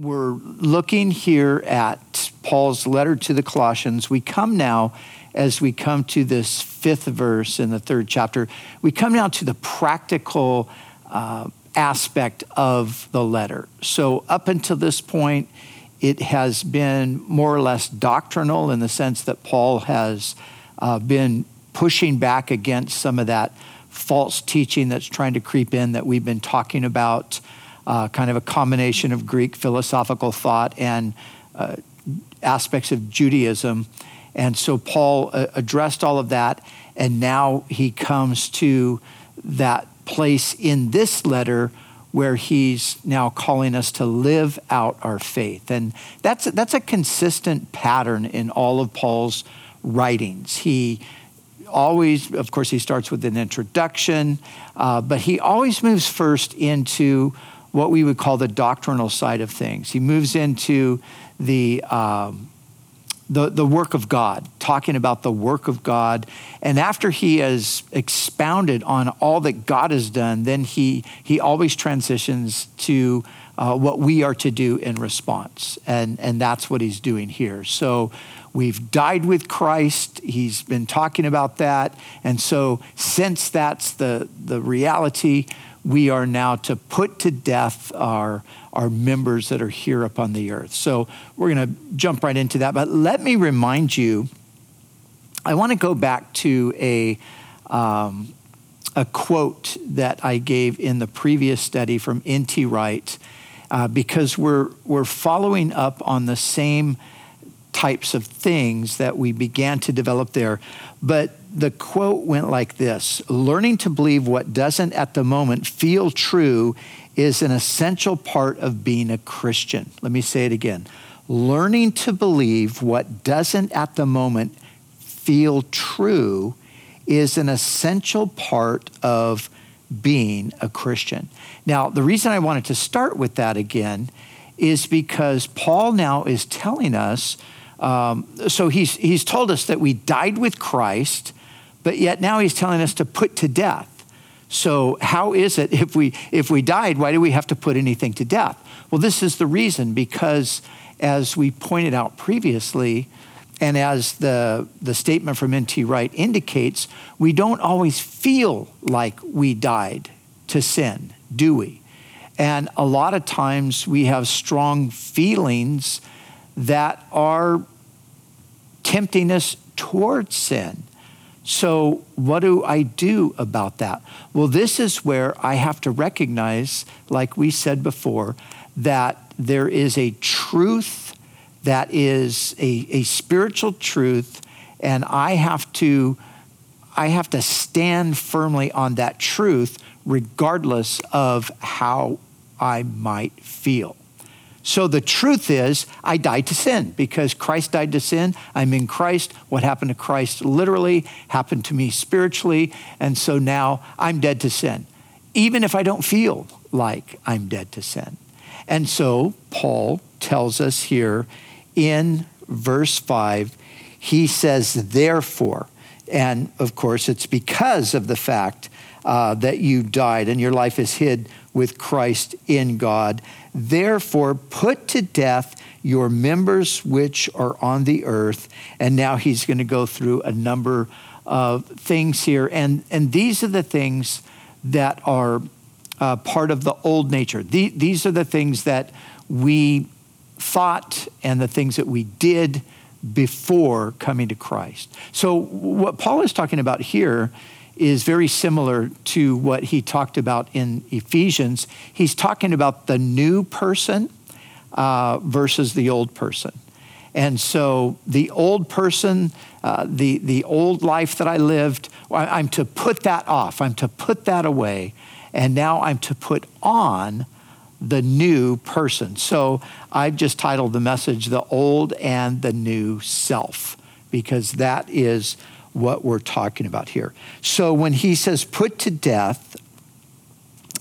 we're looking here at Paul's letter to the Colossians. We come now, as we come to this fifth verse in the third chapter, we come now to the practical uh, aspect of the letter. So, up until this point, it has been more or less doctrinal in the sense that Paul has uh, been pushing back against some of that false teaching that's trying to creep in that we've been talking about uh, kind of a combination of Greek philosophical thought and uh, aspects of Judaism. And so Paul uh, addressed all of that, and now he comes to that place in this letter where he's now calling us to live out our faith. And that's, that's a consistent pattern in all of Paul's writings. He always, of course, he starts with an introduction, uh, but he always moves first into what we would call the doctrinal side of things. He moves into the, um, the, the work of God, talking about the work of God. And after he has expounded on all that God has done, then he, he always transitions to uh, what we are to do in response. And, and that's what he's doing here. So we've died with Christ. He's been talking about that. And so, since that's the, the reality, we are now to put to death our, our members that are here upon the earth. So we're going to jump right into that. But let me remind you, I want to go back to a, um, a quote that I gave in the previous study from N.T. Wright, uh, because we're, we're following up on the same types of things that we began to develop there. But the quote went like this Learning to believe what doesn't at the moment feel true is an essential part of being a Christian. Let me say it again. Learning to believe what doesn't at the moment feel true is an essential part of being a Christian. Now, the reason I wanted to start with that again is because Paul now is telling us um, so he's, he's told us that we died with Christ, but yet now he's telling us to put to death. So how is it if we if we died, why do we have to put anything to death? Well, this is the reason because as we pointed out previously, and as the, the statement from N.T. Wright indicates, we don't always feel like we died to sin, do we? And a lot of times we have strong feelings that are tempting us towards sin. So, what do I do about that? Well, this is where I have to recognize, like we said before, that there is a truth that is a, a spiritual truth, and I have to I have to stand firmly on that truth regardless of how I might feel. So the truth is, I died to sin because Christ died to sin. I'm in Christ. What happened to Christ literally happened to me spiritually. And so now I'm dead to sin, even if I don't feel like I'm dead to sin. And so Paul tells us here in verse 5, he says, therefore, and of course, it's because of the fact uh, that you died and your life is hid with Christ in God. Therefore, put to death your members which are on the earth. And now he's going to go through a number of things here. And, and these are the things that are uh, part of the old nature. The, these are the things that we thought and the things that we did before coming to Christ. So, what Paul is talking about here is very similar to what he talked about in Ephesians. He's talking about the new person uh, versus the old person. And so the old person, uh, the, the old life that I lived, I'm to put that off. I'm to put that away. And now I'm to put on the new person. So I've just titled the message, The Old and the New Self, because that is what we're talking about here. So when he says put to death,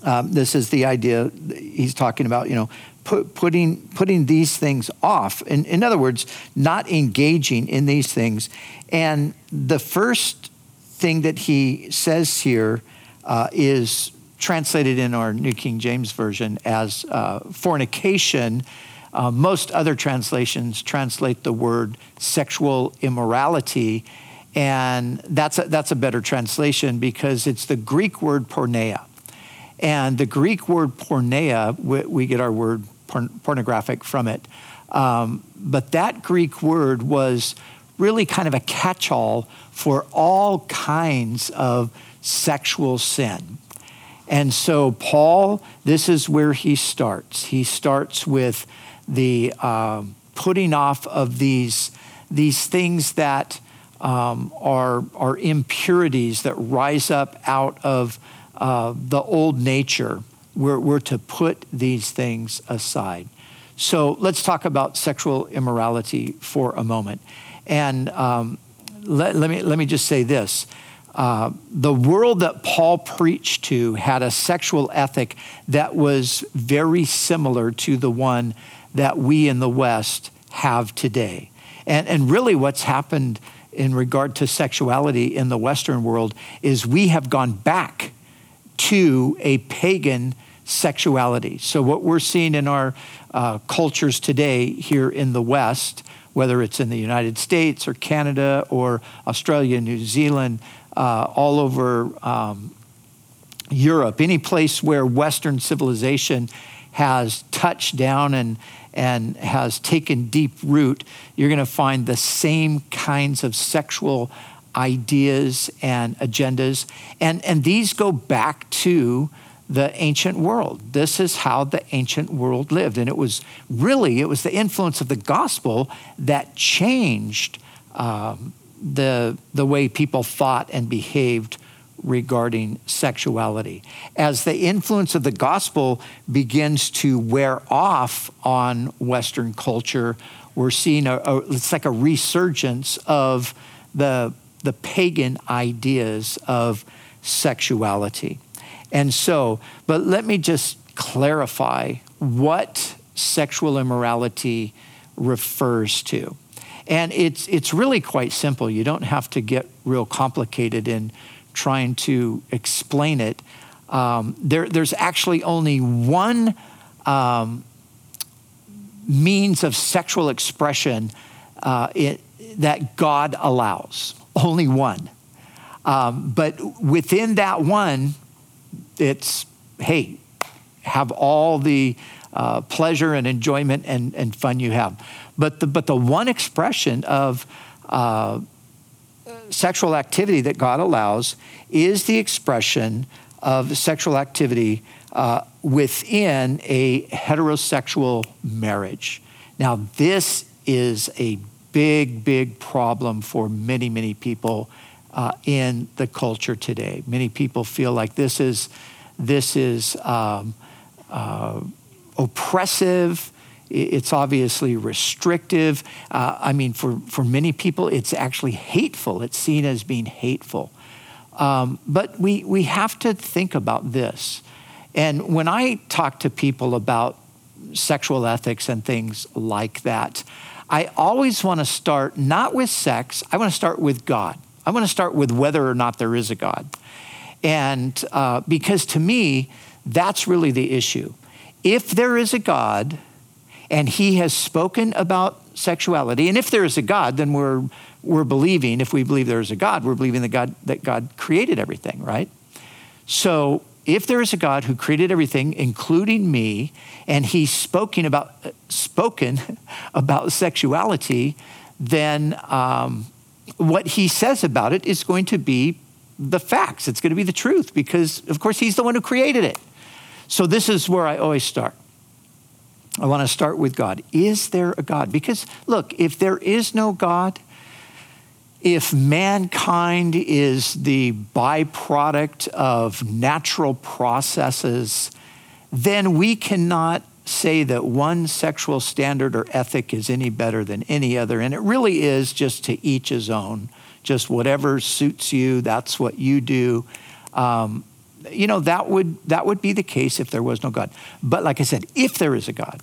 um, this is the idea he's talking about, you know, put, putting, putting these things off. In, in other words, not engaging in these things. And the first thing that he says here uh, is translated in our New King James Version as uh, fornication. Uh, most other translations translate the word sexual immorality, and that's a, that's a better translation because it's the Greek word porneia. And the Greek word porneia, we, we get our word porn, pornographic from it. Um, but that Greek word was really kind of a catch all for all kinds of sexual sin. And so, Paul, this is where he starts. He starts with the uh, putting off of these, these things that um, are, are impurities that rise up out of uh, the old nature. We're, we're to put these things aside. So let's talk about sexual immorality for a moment. And um, let, let, me, let me just say this. Uh, the world that Paul preached to had a sexual ethic that was very similar to the one that we in the West have today. And, and really, what's happened in regard to sexuality in the Western world is we have gone back to a pagan sexuality. So, what we're seeing in our uh, cultures today here in the West, whether it's in the United States or Canada or Australia, New Zealand, uh, all over um, Europe, any place where Western civilization has touched down and, and has taken deep root, you're going to find the same kinds of sexual ideas and agendas. And, and these go back to the ancient world. This is how the ancient world lived. And it was really, it was the influence of the gospel that changed um, the, the way people thought and behaved regarding sexuality. As the influence of the gospel begins to wear off on Western culture, we're seeing a, a it's like a resurgence of the, the pagan ideas of sexuality. And so, but let me just clarify what sexual immorality refers to. And it's, it's really quite simple. You don't have to get real complicated in trying to explain it. Um, there, there's actually only one um, means of sexual expression uh, it, that God allows, only one. Um, but within that one, it's, hey, have all the uh, pleasure and enjoyment and, and fun you have. But the, but the one expression of uh, sexual activity that God allows is the expression of sexual activity uh, within a heterosexual marriage. Now, this is a big, big problem for many, many people uh, in the culture today. Many people feel like this is this is um, uh, oppressive. It's obviously restrictive. Uh, I mean, for, for many people, it's actually hateful. It's seen as being hateful. Um, but we, we have to think about this. And when I talk to people about sexual ethics and things like that, I always want to start not with sex, I want to start with God. I want to start with whether or not there is a God. And uh, because to me, that's really the issue. If there is a God and he has spoken about sexuality, and if there is a God, then we're, we're believing, if we believe there is a God, we're believing that God, that God created everything, right? So if there is a God who created everything, including me, and he's spoken about, spoken about sexuality, then um, what he says about it is going to be the facts. It's going to be the truth because, of course, he's the one who created it. So, this is where I always start. I want to start with God. Is there a God? Because, look, if there is no God, if mankind is the byproduct of natural processes, then we cannot say that one sexual standard or ethic is any better than any other. And it really is just to each his own. Just whatever suits you, that's what you do. Um, you know, that would, that would be the case if there was no God. But like I said, if there is a God,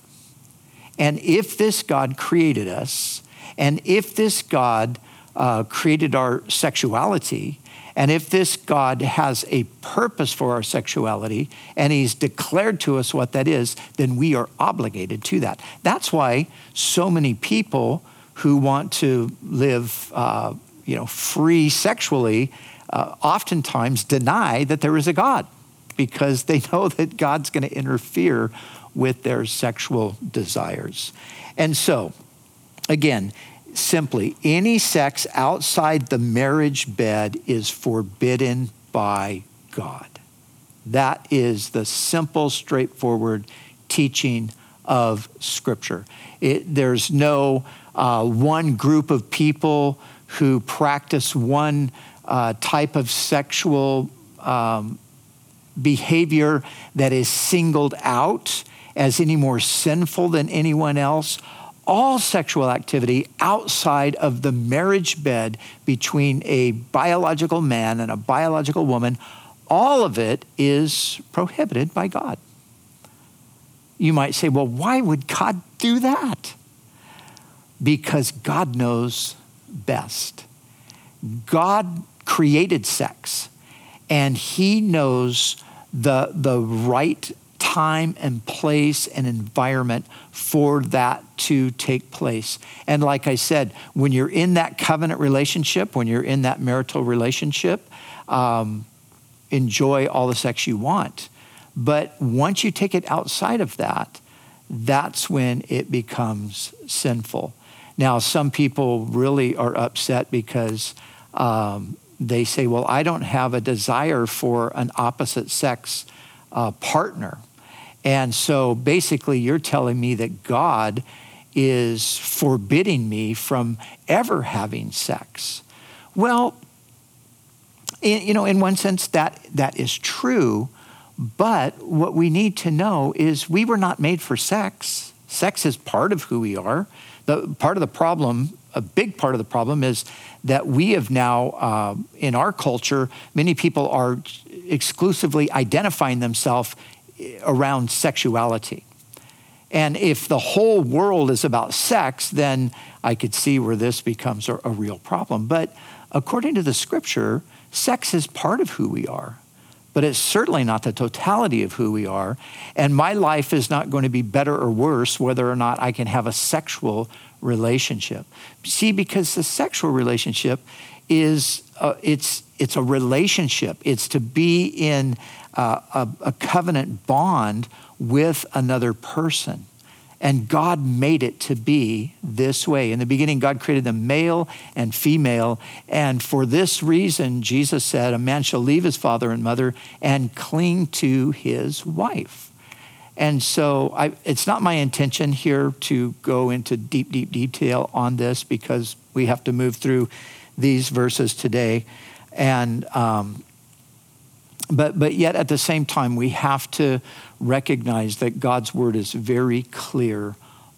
and if this God created us, and if this God uh, created our sexuality, and if this God has a purpose for our sexuality and he's declared to us what that is, then we are obligated to that. That's why so many people who want to live, uh, you know, free sexually, uh, oftentimes deny that there is a God because they know that God's going to interfere with their sexual desires. And so, again, simply any sex outside the marriage bed is forbidden by God. That is the simple, straightforward teaching of Scripture. It, there's no uh, one group of people who practice one uh, type of sexual um, behavior that is singled out as any more sinful than anyone else all sexual activity outside of the marriage bed between a biological man and a biological woman, all of it is prohibited by God. You might say, well, why would God do that? Because God knows best. God created sex, and He knows the, the right time and place and environment for that to take place. And like I said, when you're in that covenant relationship, when you're in that marital relationship, um, enjoy all the sex you want. But once you take it outside of that, that's when it becomes sinful. Now, some people really are upset because um, they say, Well, I don't have a desire for an opposite sex uh, partner. And so basically, you're telling me that God is forbidding me from ever having sex. Well, in, you know, in one sense, that, that is true. But what we need to know is we were not made for sex. Sex is part of who we are. The part of the problem, a big part of the problem, is that we have now, uh, in our culture, many people are exclusively identifying themselves around sexuality. And if the whole world is about sex, then I could see where this becomes a, a, real problem. But according to the scripture, sex is part of who we are, but it's certainly not the totality of who we are. And my life is not going to be better or worse whether or not I can have a sexual relationship. See, because the sexual relationship is uh, it's it's a relationship. It's to be in uh, a, a covenant bond with another person. And God made it to be this way. In the beginning, God created them male and female. And for this reason, Jesus said, A man shall leave his father and mother and cling to his wife. And so I, it's not my intention here to go into deep, deep detail on this because we have to move through these verses today. And um, but, but yet at the same time, we have to recognize that God's word is very clear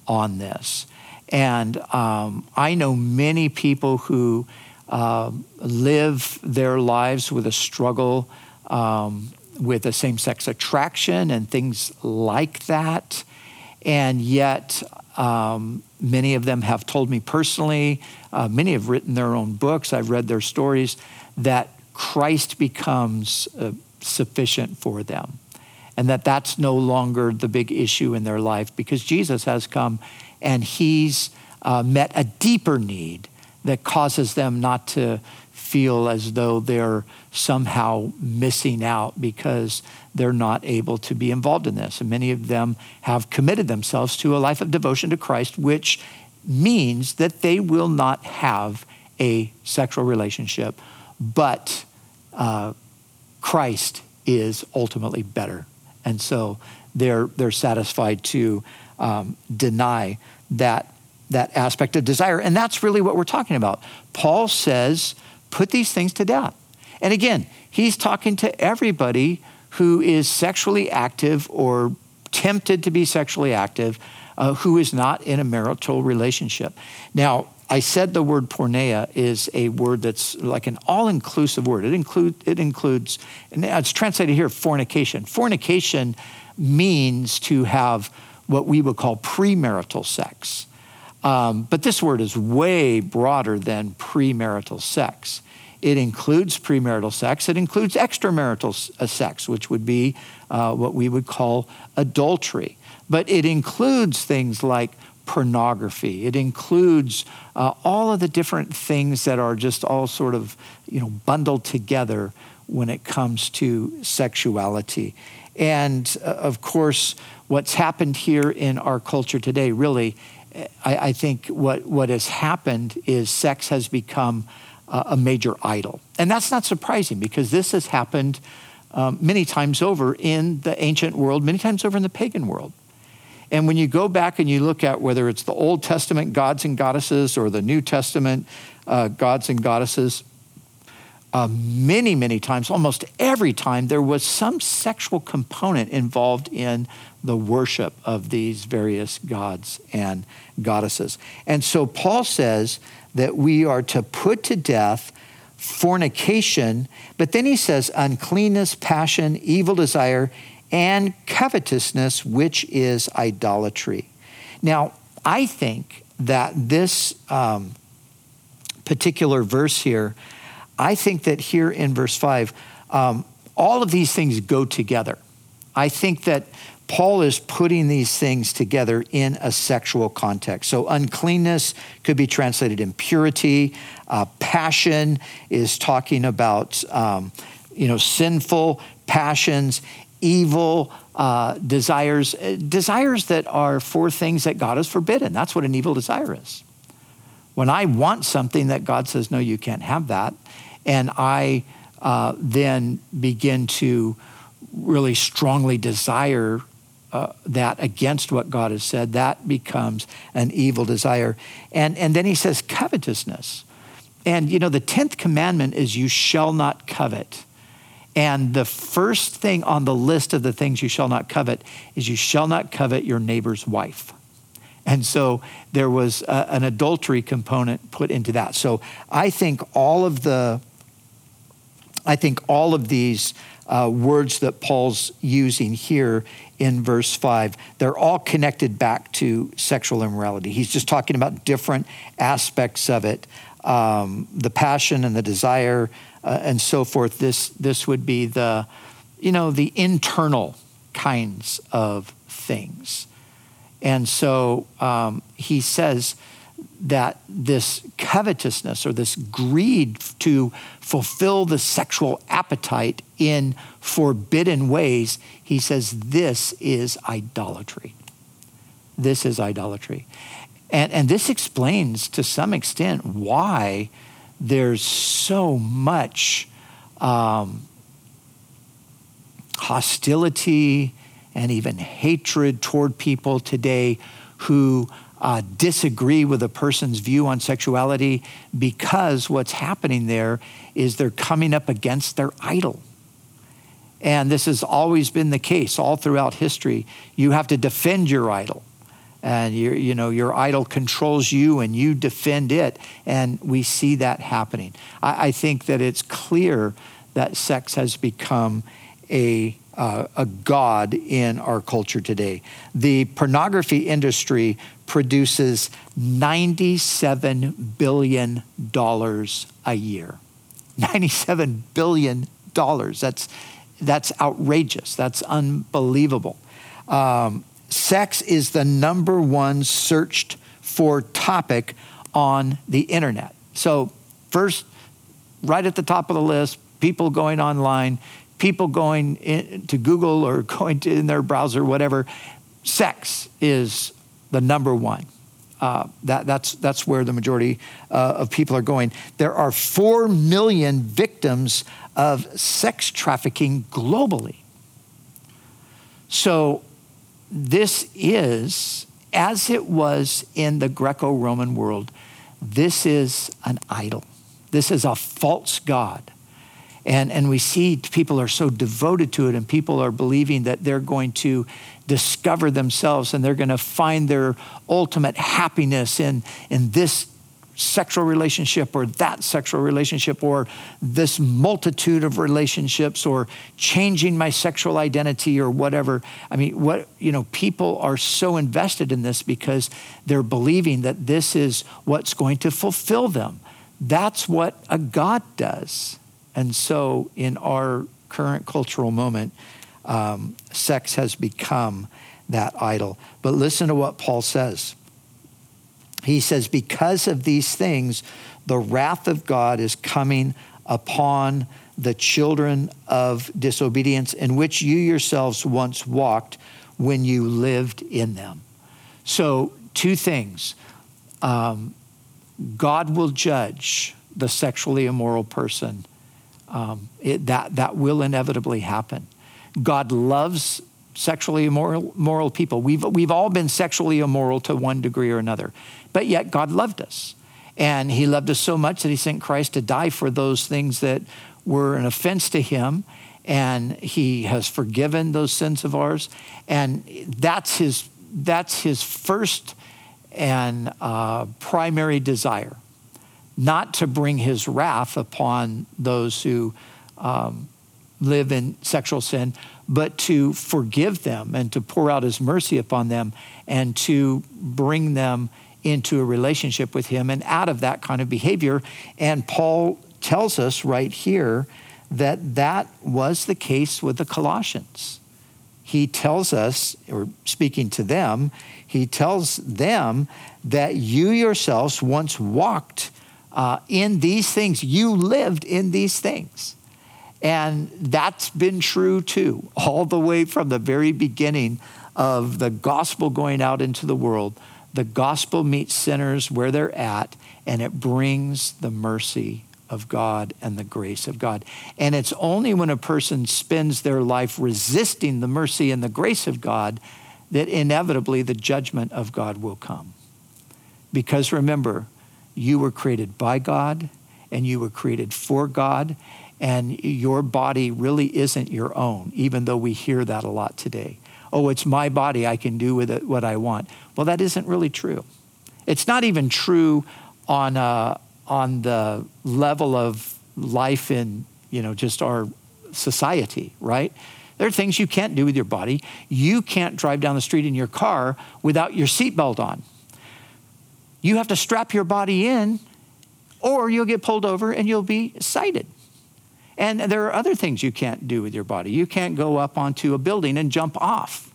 on this. And um, I know many people who uh, live their lives with a struggle um, with a same sex attraction and things like that. And yet, um, many of them have told me personally, uh, many have written their own books, I've read their stories, that Christ becomes uh, sufficient for them. And that that's no longer the big issue in their life because Jesus has come and he's uh, met a deeper need that causes them not to feel as though they're somehow missing out because they're not able to be involved in this. And many of them have committed themselves to a life of devotion to Christ, which means that they will not have a sexual relationship but uh, Christ is ultimately better. And so they're, they're satisfied to um, deny that, that aspect of desire. And that's really what we're talking about. Paul says, put these things to death. And again, he's talking to everybody who is sexually active or tempted to be sexually active, uh, who is not in a marital relationship. Now, I said the word porneia is a word that's like an all-inclusive word. It, include, it includes, and it's translated here, fornication. Fornication means to have what we would call premarital sex. Um, but this word is way broader than premarital sex. It includes premarital sex, it includes extramarital uh, sex, which would be uh, what we would call adultery. But it includes things like pornography. It includes uh, all of the different things that are just all sort of, you know, bundled together when it comes to sexuality. And uh, of course, what's happened here in our culture today, really, I, I think what, what has happened is sex has become uh, a major idol. And that's not surprising because this has happened um, many times over in the ancient world, many times over in the pagan world. And when you go back and you look at whether it's the Old Testament gods and goddesses or the New Testament uh, gods and goddesses, uh, many, many times, almost every time, there was some sexual component involved in the worship of these various gods and goddesses. And so Paul says that we are to put to death fornication, but then he says uncleanness, passion, evil desire, and covetousness, which is idolatry. Now, I think that this um, particular verse here, I think that here in verse 5, um, all of these things go together. I think that Paul is putting these things together in a sexual context. So, uncleanness could be translated impurity. Uh, passion is talking about, um, you know, sinful passions evil uh, desires, uh, desires that are for things that God has forbidden. That's what an evil desire is. When I want something that God says, no, you can't have that, and I uh, then begin to really strongly desire uh, that against what God has said, that becomes an evil desire. And, and then he says covetousness. And you know, the 10th commandment is you shall not covet. And the first thing on the list of the things you shall not covet is you shall not covet your neighbor's wife. And so there was a, an adultery component put into that. So I think all of the, I think all of these uh, words that Paul's using here in verse 5, they're all connected back to sexual immorality. He's just talking about different aspects of it um, the passion and the desire, uh, and so forth. This, this would be the, you know, the internal kinds of things. And so um, he says that this covetousness or this greed to fulfill the sexual appetite in forbidden ways, he says this is idolatry. This is idolatry. And, and this explains to some extent why there's so much um, hostility and even hatred toward people today who uh, disagree with a person's view on sexuality because what's happening there is they're coming up against their idol. And this has always been the case all throughout history. You have to defend your idol and you know your idol controls you and you defend it and we see that happening i, I think that it's clear that sex has become a uh, a god in our culture today. The pornography industry produces 97 billion dollars a year. 97 billion dollars. That's that's outrageous. That's unbelievable. Um, sex is the number one searched for topic on the internet. So, first, right at the top of the list, people going online, people going to Google or going to in their browser, whatever, sex is the number one. Uh, that, that's, that's where the majority uh, of people are going. There are 4 million victims of sex trafficking globally. So this is, as it was in the Greco Roman world, this is an idol. This is a false God. And, and we see people are so devoted to it, and people are believing that they're going to discover themselves and they're going to find their ultimate happiness in, in this sexual relationship or that sexual relationship or this multitude of relationships or changing my sexual identity or whatever. I mean, what, you know, people are so invested in this because they're believing that this is what's going to fulfill them. That's what a God does. And so in our current cultural moment, um, sex has become that idol. But listen to what Paul says he says, Because of these things, the wrath of God is coming upon the children of disobedience, in which you yourselves once walked when you lived in them. So, two things um, God will judge the sexually immoral person. Um, it, that, that will inevitably happen. God loves sexually immoral, people. We've, we've all been sexually immoral to one degree or another. But yet God loved us. And he loved us so much that he sent Christ to die for those things that were an offense to him. And he has forgiven those sins of ours. And that's his, that's his first and uh, primary desire, not to bring his wrath upon those who um, live in sexual sin, but to forgive them and to pour out his mercy upon them and to bring them into a relationship with Him and out of that kind of behavior. And Paul tells us right here that that was the case with the Colossians. He tells us, or speaking to them, he tells them that you yourselves once walked uh, in these things, you lived in these things. And that's been true too, all the way from the very beginning of the gospel going out into the world the gospel meets sinners where they're at, and it brings the mercy of God and the grace of God. And it's only when a person spends their life resisting the mercy and the grace of God that inevitably the judgment of God will come. Because remember, you were created by God and you were created for God, and your body really isn't your own, even though we hear that a lot today oh, it's my body, I can do with it what I want. Well, that isn't really true. It's not even true on, uh, on the level of life in, you know, just our society, right? There are things you can't do with your body. You can't drive down the street in your car without your seatbelt on. You have to strap your body in, or you'll get pulled over and you'll be cited. And there are other things you can't do with your body. You can't go up onto a building and jump off.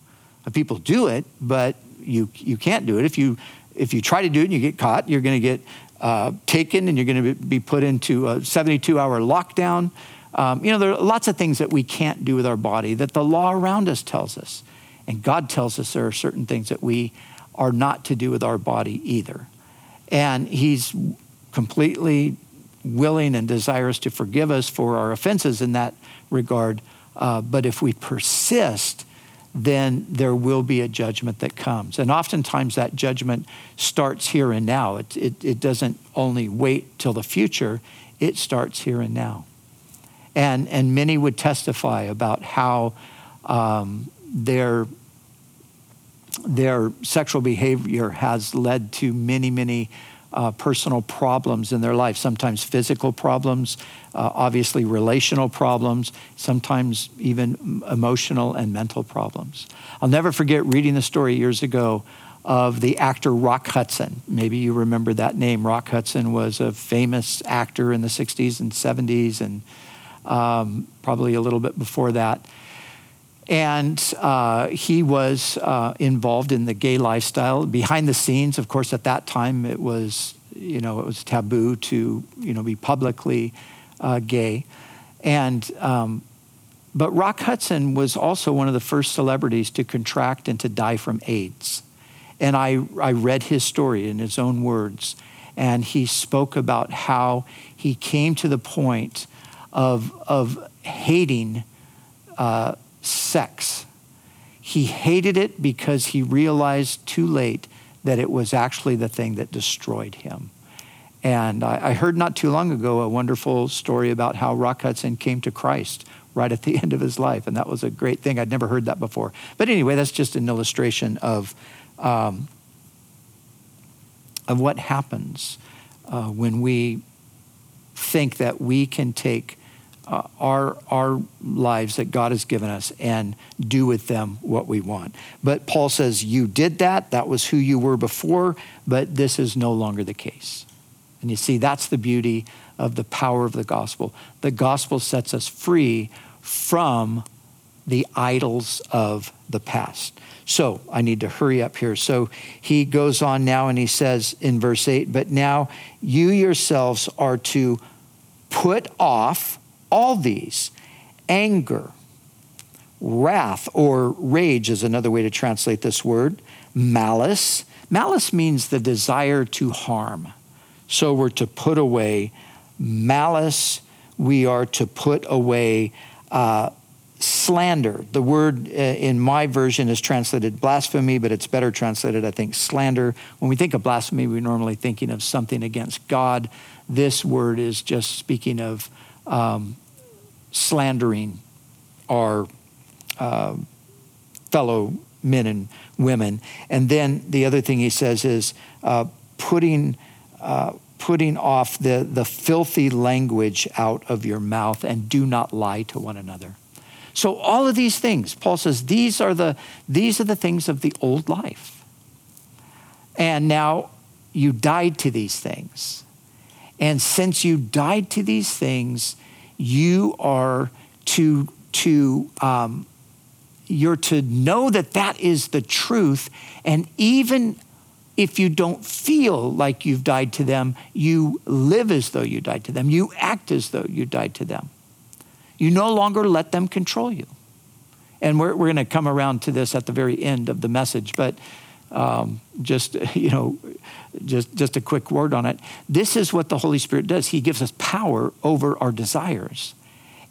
People do it, but you, you can't do it. If you, if you try to do it and you get caught, you're going to get uh, taken and you're going to be put into a 72 hour lockdown. Um, you know, there are lots of things that we can't do with our body that the law around us tells us. And God tells us there are certain things that we are not to do with our body either. And He's completely willing and desirous to forgive us for our offenses in that regard. Uh, but if we persist, then there will be a judgment that comes. And oftentimes that judgment starts here and now. It, it, it doesn't only wait till the future, it starts here and now. And, and many would testify about how um, their, their sexual behavior has led to many, many uh, personal problems in their life, sometimes physical problems, uh, obviously relational problems, sometimes even emotional and mental problems. I'll never forget reading the story years ago of the actor Rock Hudson. Maybe you remember that name. Rock Hudson was a famous actor in the 60s and 70s and um, probably a little bit before that. And uh, he was uh, involved in the gay lifestyle. Behind the scenes, of course, at that time, it was, you know, it was taboo to, you know, be publicly uh, gay. And, um, but Rock Hudson was also one of the first celebrities to contract and to die from AIDS. And I, I read his story in his own words. And he spoke about how he came to the point of, of hating uh, sex. He hated it because he realized too late that it was actually the thing that destroyed him. And I, I heard not too long ago a wonderful story about how Rock Hudson came to Christ right at the end of his life. And that was a great thing. I'd never heard that before. But anyway, that's just an illustration of, um, of what happens uh, when we think that we can take uh, our, our lives that God has given us and do with them what we want. But Paul says, You did that. That was who you were before, but this is no longer the case. And you see, that's the beauty of the power of the gospel. The gospel sets us free from the idols of the past. So I need to hurry up here. So he goes on now and he says in verse 8, But now you yourselves are to put off all these anger, wrath, or rage is another way to translate this word, malice. Malice means the desire to harm. So we're to put away malice, we are to put away uh, slander. The word uh, in my version is translated blasphemy, but it's better translated, I think, slander. When we think of blasphemy, we're normally thinking of something against God. This word is just speaking of um, slandering our uh, fellow men and women. And then the other thing he says is uh, putting. Uh, putting off the, the filthy language out of your mouth and do not lie to one another. So all of these things, Paul says, these are the, these are the things of the old life. And now you died to these things. And since you died to these things, you are to, to um, you're to know that that is the truth. And even if you don't feel like you've died to them, you live as though you died to them. You act as though you died to them. You no longer let them control you. And we're, we're going to come around to this at the very end of the message, but um, just, you know, just, just a quick word on it. This is what the Holy Spirit does. He gives us power over our desires.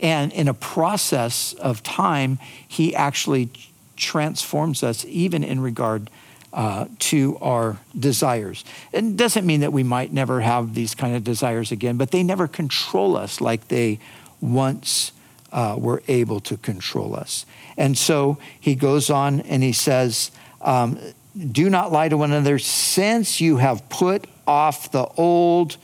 And in a process of time, He actually transforms us, even in regard uh, to our desires. It doesn't mean that we might never have these kind of desires again, but they never control us like they once uh, were able to control us. And so he goes on and he says, um, Do not lie to one another, since you have put off the old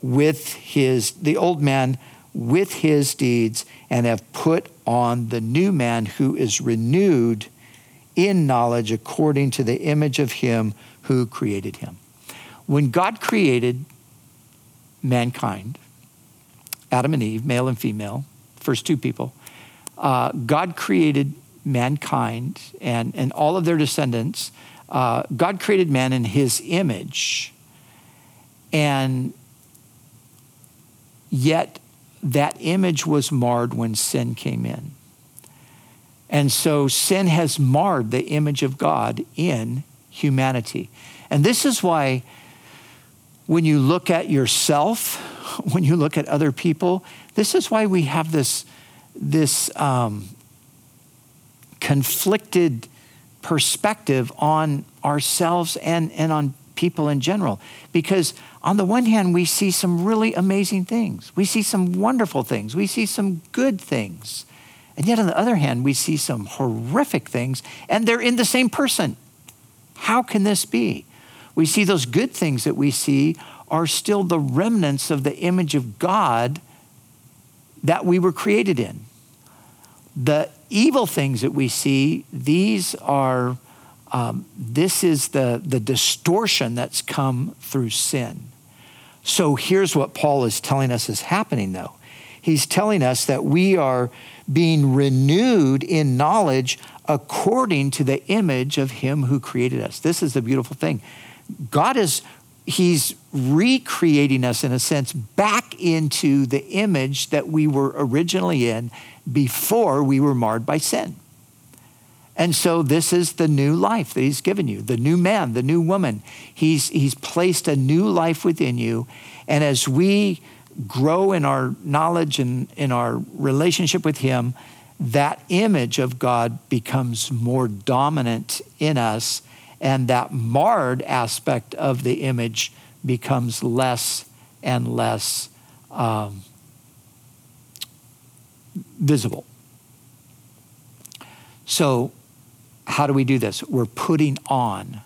with his, the old man with his deeds, and have put on the new man who is renewed in knowledge according to the image of him who created him. When God created mankind, Adam and Eve, male and female, first two people, uh, God created mankind and, and all of their descendants. Uh, God created man in his image. And yet, that image was marred when sin came in. And so sin has marred the image of God in humanity. And this is why when you look at yourself, when you look at other people, this is why we have this, this um, conflicted perspective on ourselves and, and on people in general. Because on the one hand, we see some really amazing things, we see some wonderful things, we see some good things. And yet, on the other hand, we see some horrific things, and they're in the same person. How can this be? We see those good things that we see are still the remnants of the image of God that we were created in. The evil things that we see, these are, um, this is the, the distortion that's come through sin. So here's what Paul is telling us is happening, though. He's telling us that we are being renewed in knowledge according to the image of him who created us. This is the beautiful thing. God is he's recreating us in a sense back into the image that we were originally in before we were marred by sin. And so this is the new life that he's given you, the new man, the new woman. He's, he's placed a new life within you. And as we grow in our knowledge and in our relationship with Him, that image of God becomes more dominant in us, and that marred aspect of the image becomes less and less um, visible. So, how do we do this? We're putting on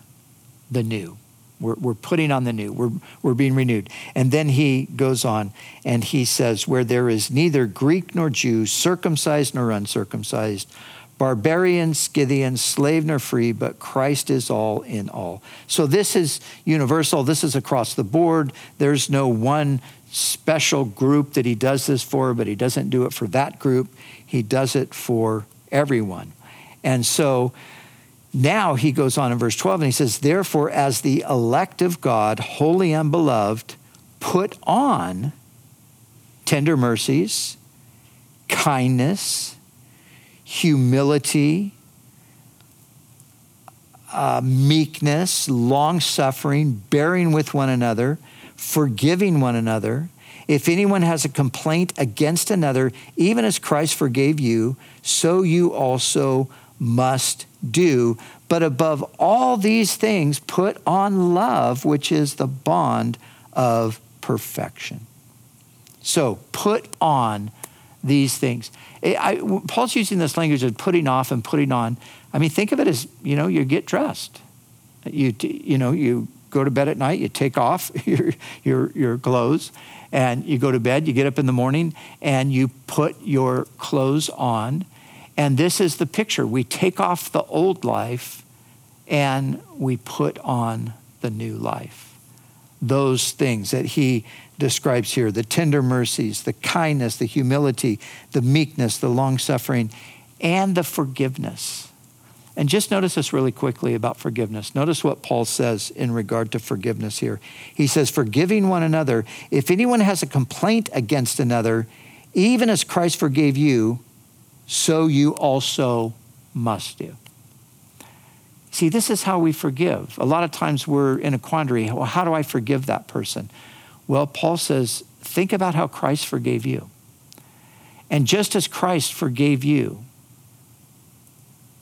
the new. We're, we're putting on the new. We're, we're being renewed. And then he goes on and he says, Where there is neither Greek nor Jew, circumcised nor uncircumcised, barbarian, Scythian, slave nor free, but Christ is all in all. So this is universal. This is across the board. There's no one special group that he does this for, but he doesn't do it for that group. He does it for everyone. And so now he goes on in verse 12 and he says, Therefore, as the elect of God, holy and beloved, put on tender mercies, kindness, humility, uh, meekness, long suffering, bearing with one another, forgiving one another. If anyone has a complaint against another, even as Christ forgave you, so you also must do. But above all these things, put on love, which is the bond of perfection. So put on these things. Eh, I, Paul's using this language of putting off and putting on. I mean, think of it as you know, you get dressed. You you know, you go to bed at night. You take off your your your clothes, and you go to bed. You get up in the morning, and you put your clothes on and this is the picture. We take off the old life and we put on the new life. Those things that he describes here the tender mercies, the kindness, the humility, the meekness, the long suffering, and the forgiveness. And just notice this really quickly about forgiveness. Notice what Paul says in regard to forgiveness here. He says, Forgiving one another, if anyone has a complaint against another, even as Christ forgave you, so you also must do. See, this is how we forgive. A lot of times we're in a quandary. Well, how do I forgive that person? Well, Paul says, think about how Christ forgave you. And just as Christ forgave you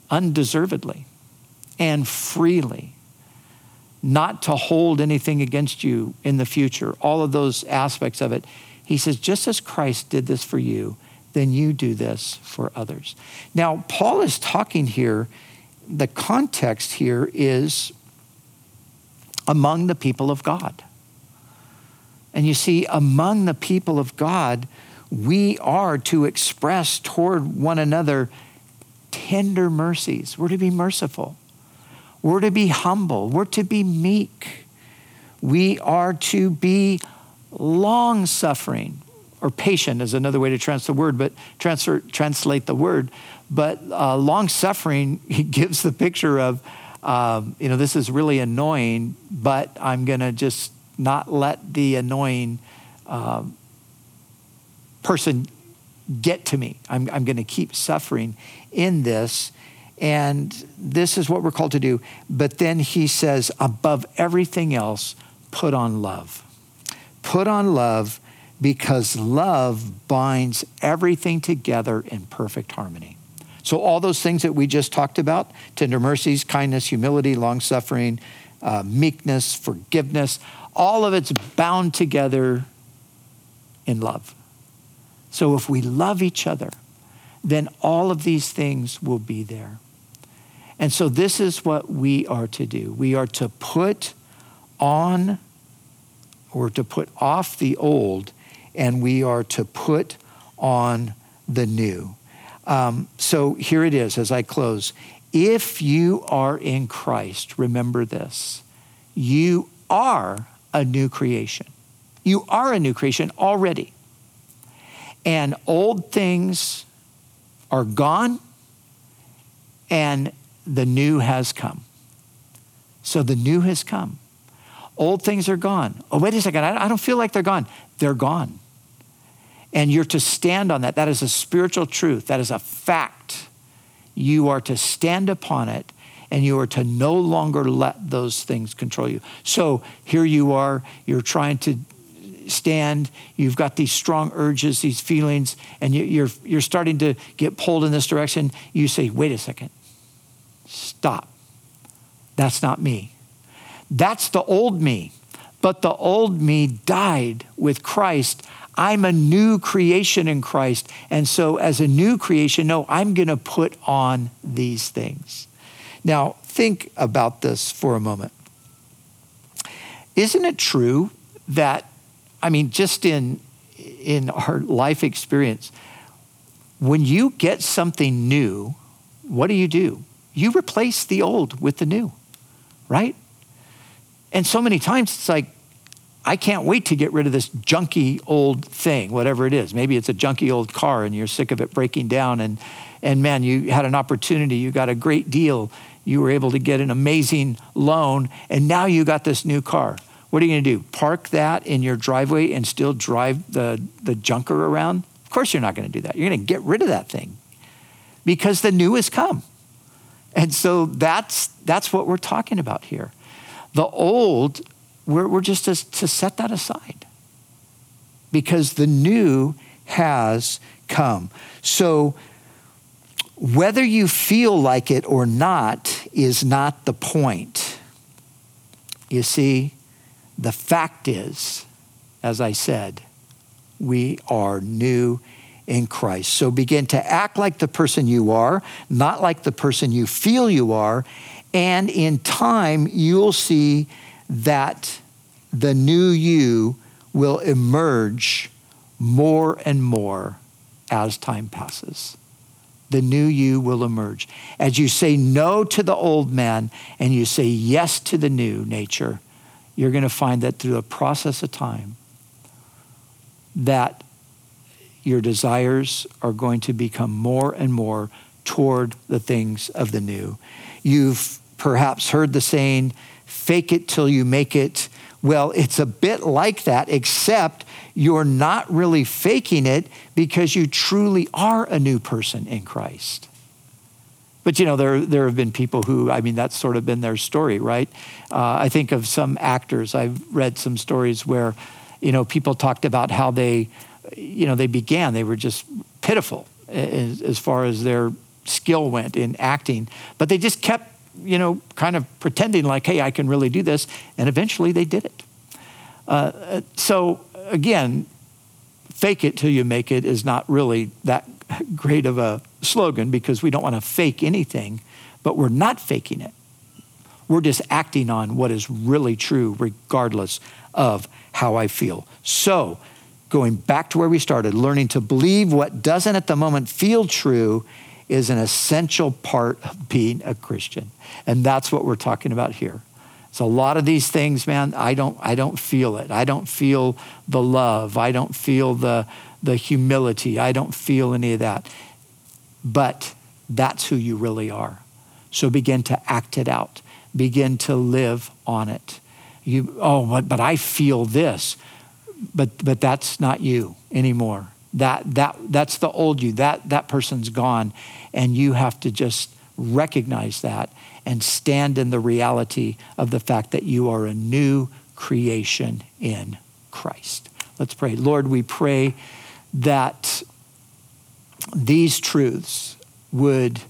undeservedly and freely, not to hold anything against you in the future, all of those aspects of it, he says, just as Christ did this for you, then you do this for others. Now, Paul is talking here, the context here is among the people of God. And you see, among the people of God, we are to express toward one another tender mercies. We're to be merciful. We're to be humble. We're to be meek. We are to be long suffering or patient is another way to translate the word, but transfer, translate the word. But uh, long suffering gives the picture of, um, you know, this is really annoying, but I'm going to just not let the annoying uh, person get to me. I'm, I'm going to keep suffering in this. And this is what we're called to do. But then he says, above everything else, put on love. Put on love because love binds everything together in perfect harmony. So, all those things that we just talked about tender mercies, kindness, humility, long suffering, uh, meekness, forgiveness all of it's bound together in love. So, if we love each other, then all of these things will be there. And so, this is what we are to do we are to put on or to put off the old and we are to put on the new. Um, so here it is as I close. If you are in Christ, remember this you are a new creation. You are a new creation already. And old things are gone, and the new has come. So the new has come. Old things are gone. Oh, wait a second. I don't feel like they're gone. They're gone. And you're to stand on that. That is a spiritual truth, that is a fact. You are to stand upon it and you are to no longer let those things control you. So here you are, you're trying to stand, you've got these strong urges, these feelings, and you're, you're starting to get pulled in this direction. You say, wait a second, stop. That's not me. That's the old me. But the old me died with Christ. I'm a new creation in Christ. And so, as a new creation, no, I'm going to put on these things. Now, think about this for a moment. isn't it true that, I mean, just in, in our life experience, when you get something new, what do you do? You replace the old with the new, right? And so many times it's like, I can't wait to get rid of this junky old thing, whatever it is. Maybe it's a junky old car and you're sick of it breaking down and and man, you had an opportunity, you got a great deal, you were able to get an amazing loan, and now you got this new car. What are you going to do? Park that in your driveway and still drive the, the junker around? Of course, you're not going to do that. You're going to get rid of that thing because the new has come. And so that's, that's what we're talking about here. The old, we're, we're just to, to set that aside because the new has come. So, whether you feel like it or not is not the point. You see, the fact is, as I said, we are new in Christ. So begin to act like the person you are, not like the person you feel you are. And in time, you'll see that the new you will emerge more and more as time passes the new you will emerge. As you say no to the old man and you say yes to the new nature, you're going to find that through a process of time, that your desires are going to become more and more toward the things of the new. You've perhaps heard the saying, fake it till you make it. Well, it's a bit like that, except you're not really faking it because you truly are a new person in Christ. But you know, there, there have been people who, I mean, that's sort of been their story, right? Uh, I think of some actors. I've read some stories where, you know, people talked about how they, you know, they began, they were just pitiful as, as far as their skill went in acting, but they just kept, you know, kind of pretending like, hey, I can really do this. And eventually they did it. Uh, so again, fake it till you make it is not really that great of a slogan because we don't want to fake anything, but we're not faking it. We're just acting on what is really true, regardless of how I feel. So, going back to where we started, learning to believe what doesn't at the moment feel true is an essential part of being a Christian. And that's what we're talking about here. So a lot of these things, man, I don't, I don't feel it. I don't feel the love. I don't feel the, the humility. I don't feel any of that. But that's who you really are. So begin to act it out. Begin to live on it. You, oh, but, but I feel this. But, but that's not you anymore. That, that, that's the old you. That, that person's gone. And you have to just recognize that and stand in the reality of the fact that you are a new creation in Christ. Let's pray. Lord, we pray that these truths would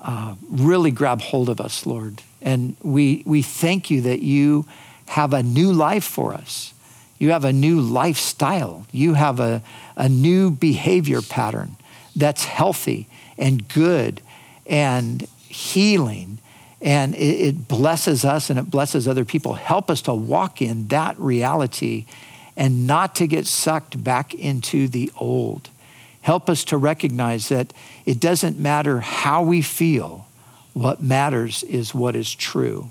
uh, really grab hold of us, Lord. And we, we thank you that you have a new life for us. You have a new lifestyle. You have a, a new behavior pattern that's healthy and good and healing and it, it blesses us and it blesses other people. Help us to walk in that reality and not to get sucked back into the old. Help us to recognize that it doesn't matter how we feel, what matters is what is true.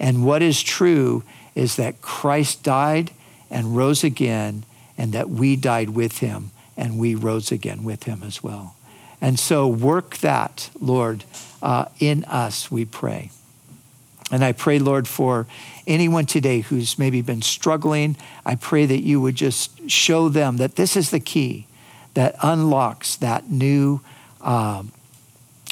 And what is true is that Christ died and rose again, and that we died with him and we rose again with him as well. And so work that, Lord, uh, in us, we pray. And I pray, Lord, for anyone today who's maybe been struggling, I pray that you would just show them that this is the key that unlocks that new um,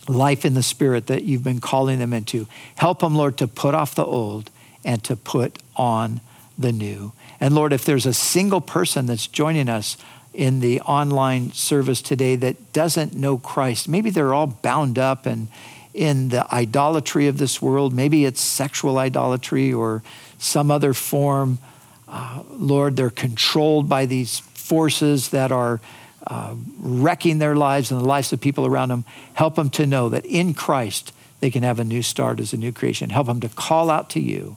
life in the Spirit that you've been calling them into. Help them, Lord, to put off the old and to put on the new. And Lord, if there's a single person that's joining us in the online service today that doesn't know Christ. Maybe they're all bound up and in the idolatry of this world. Maybe it's sexual idolatry or some other form. Uh, Lord, they're controlled by these forces that are uh, wrecking their lives and the lives of people around them. Help them to know that in Christ they can have a new start as a new creation. Help them to call out to you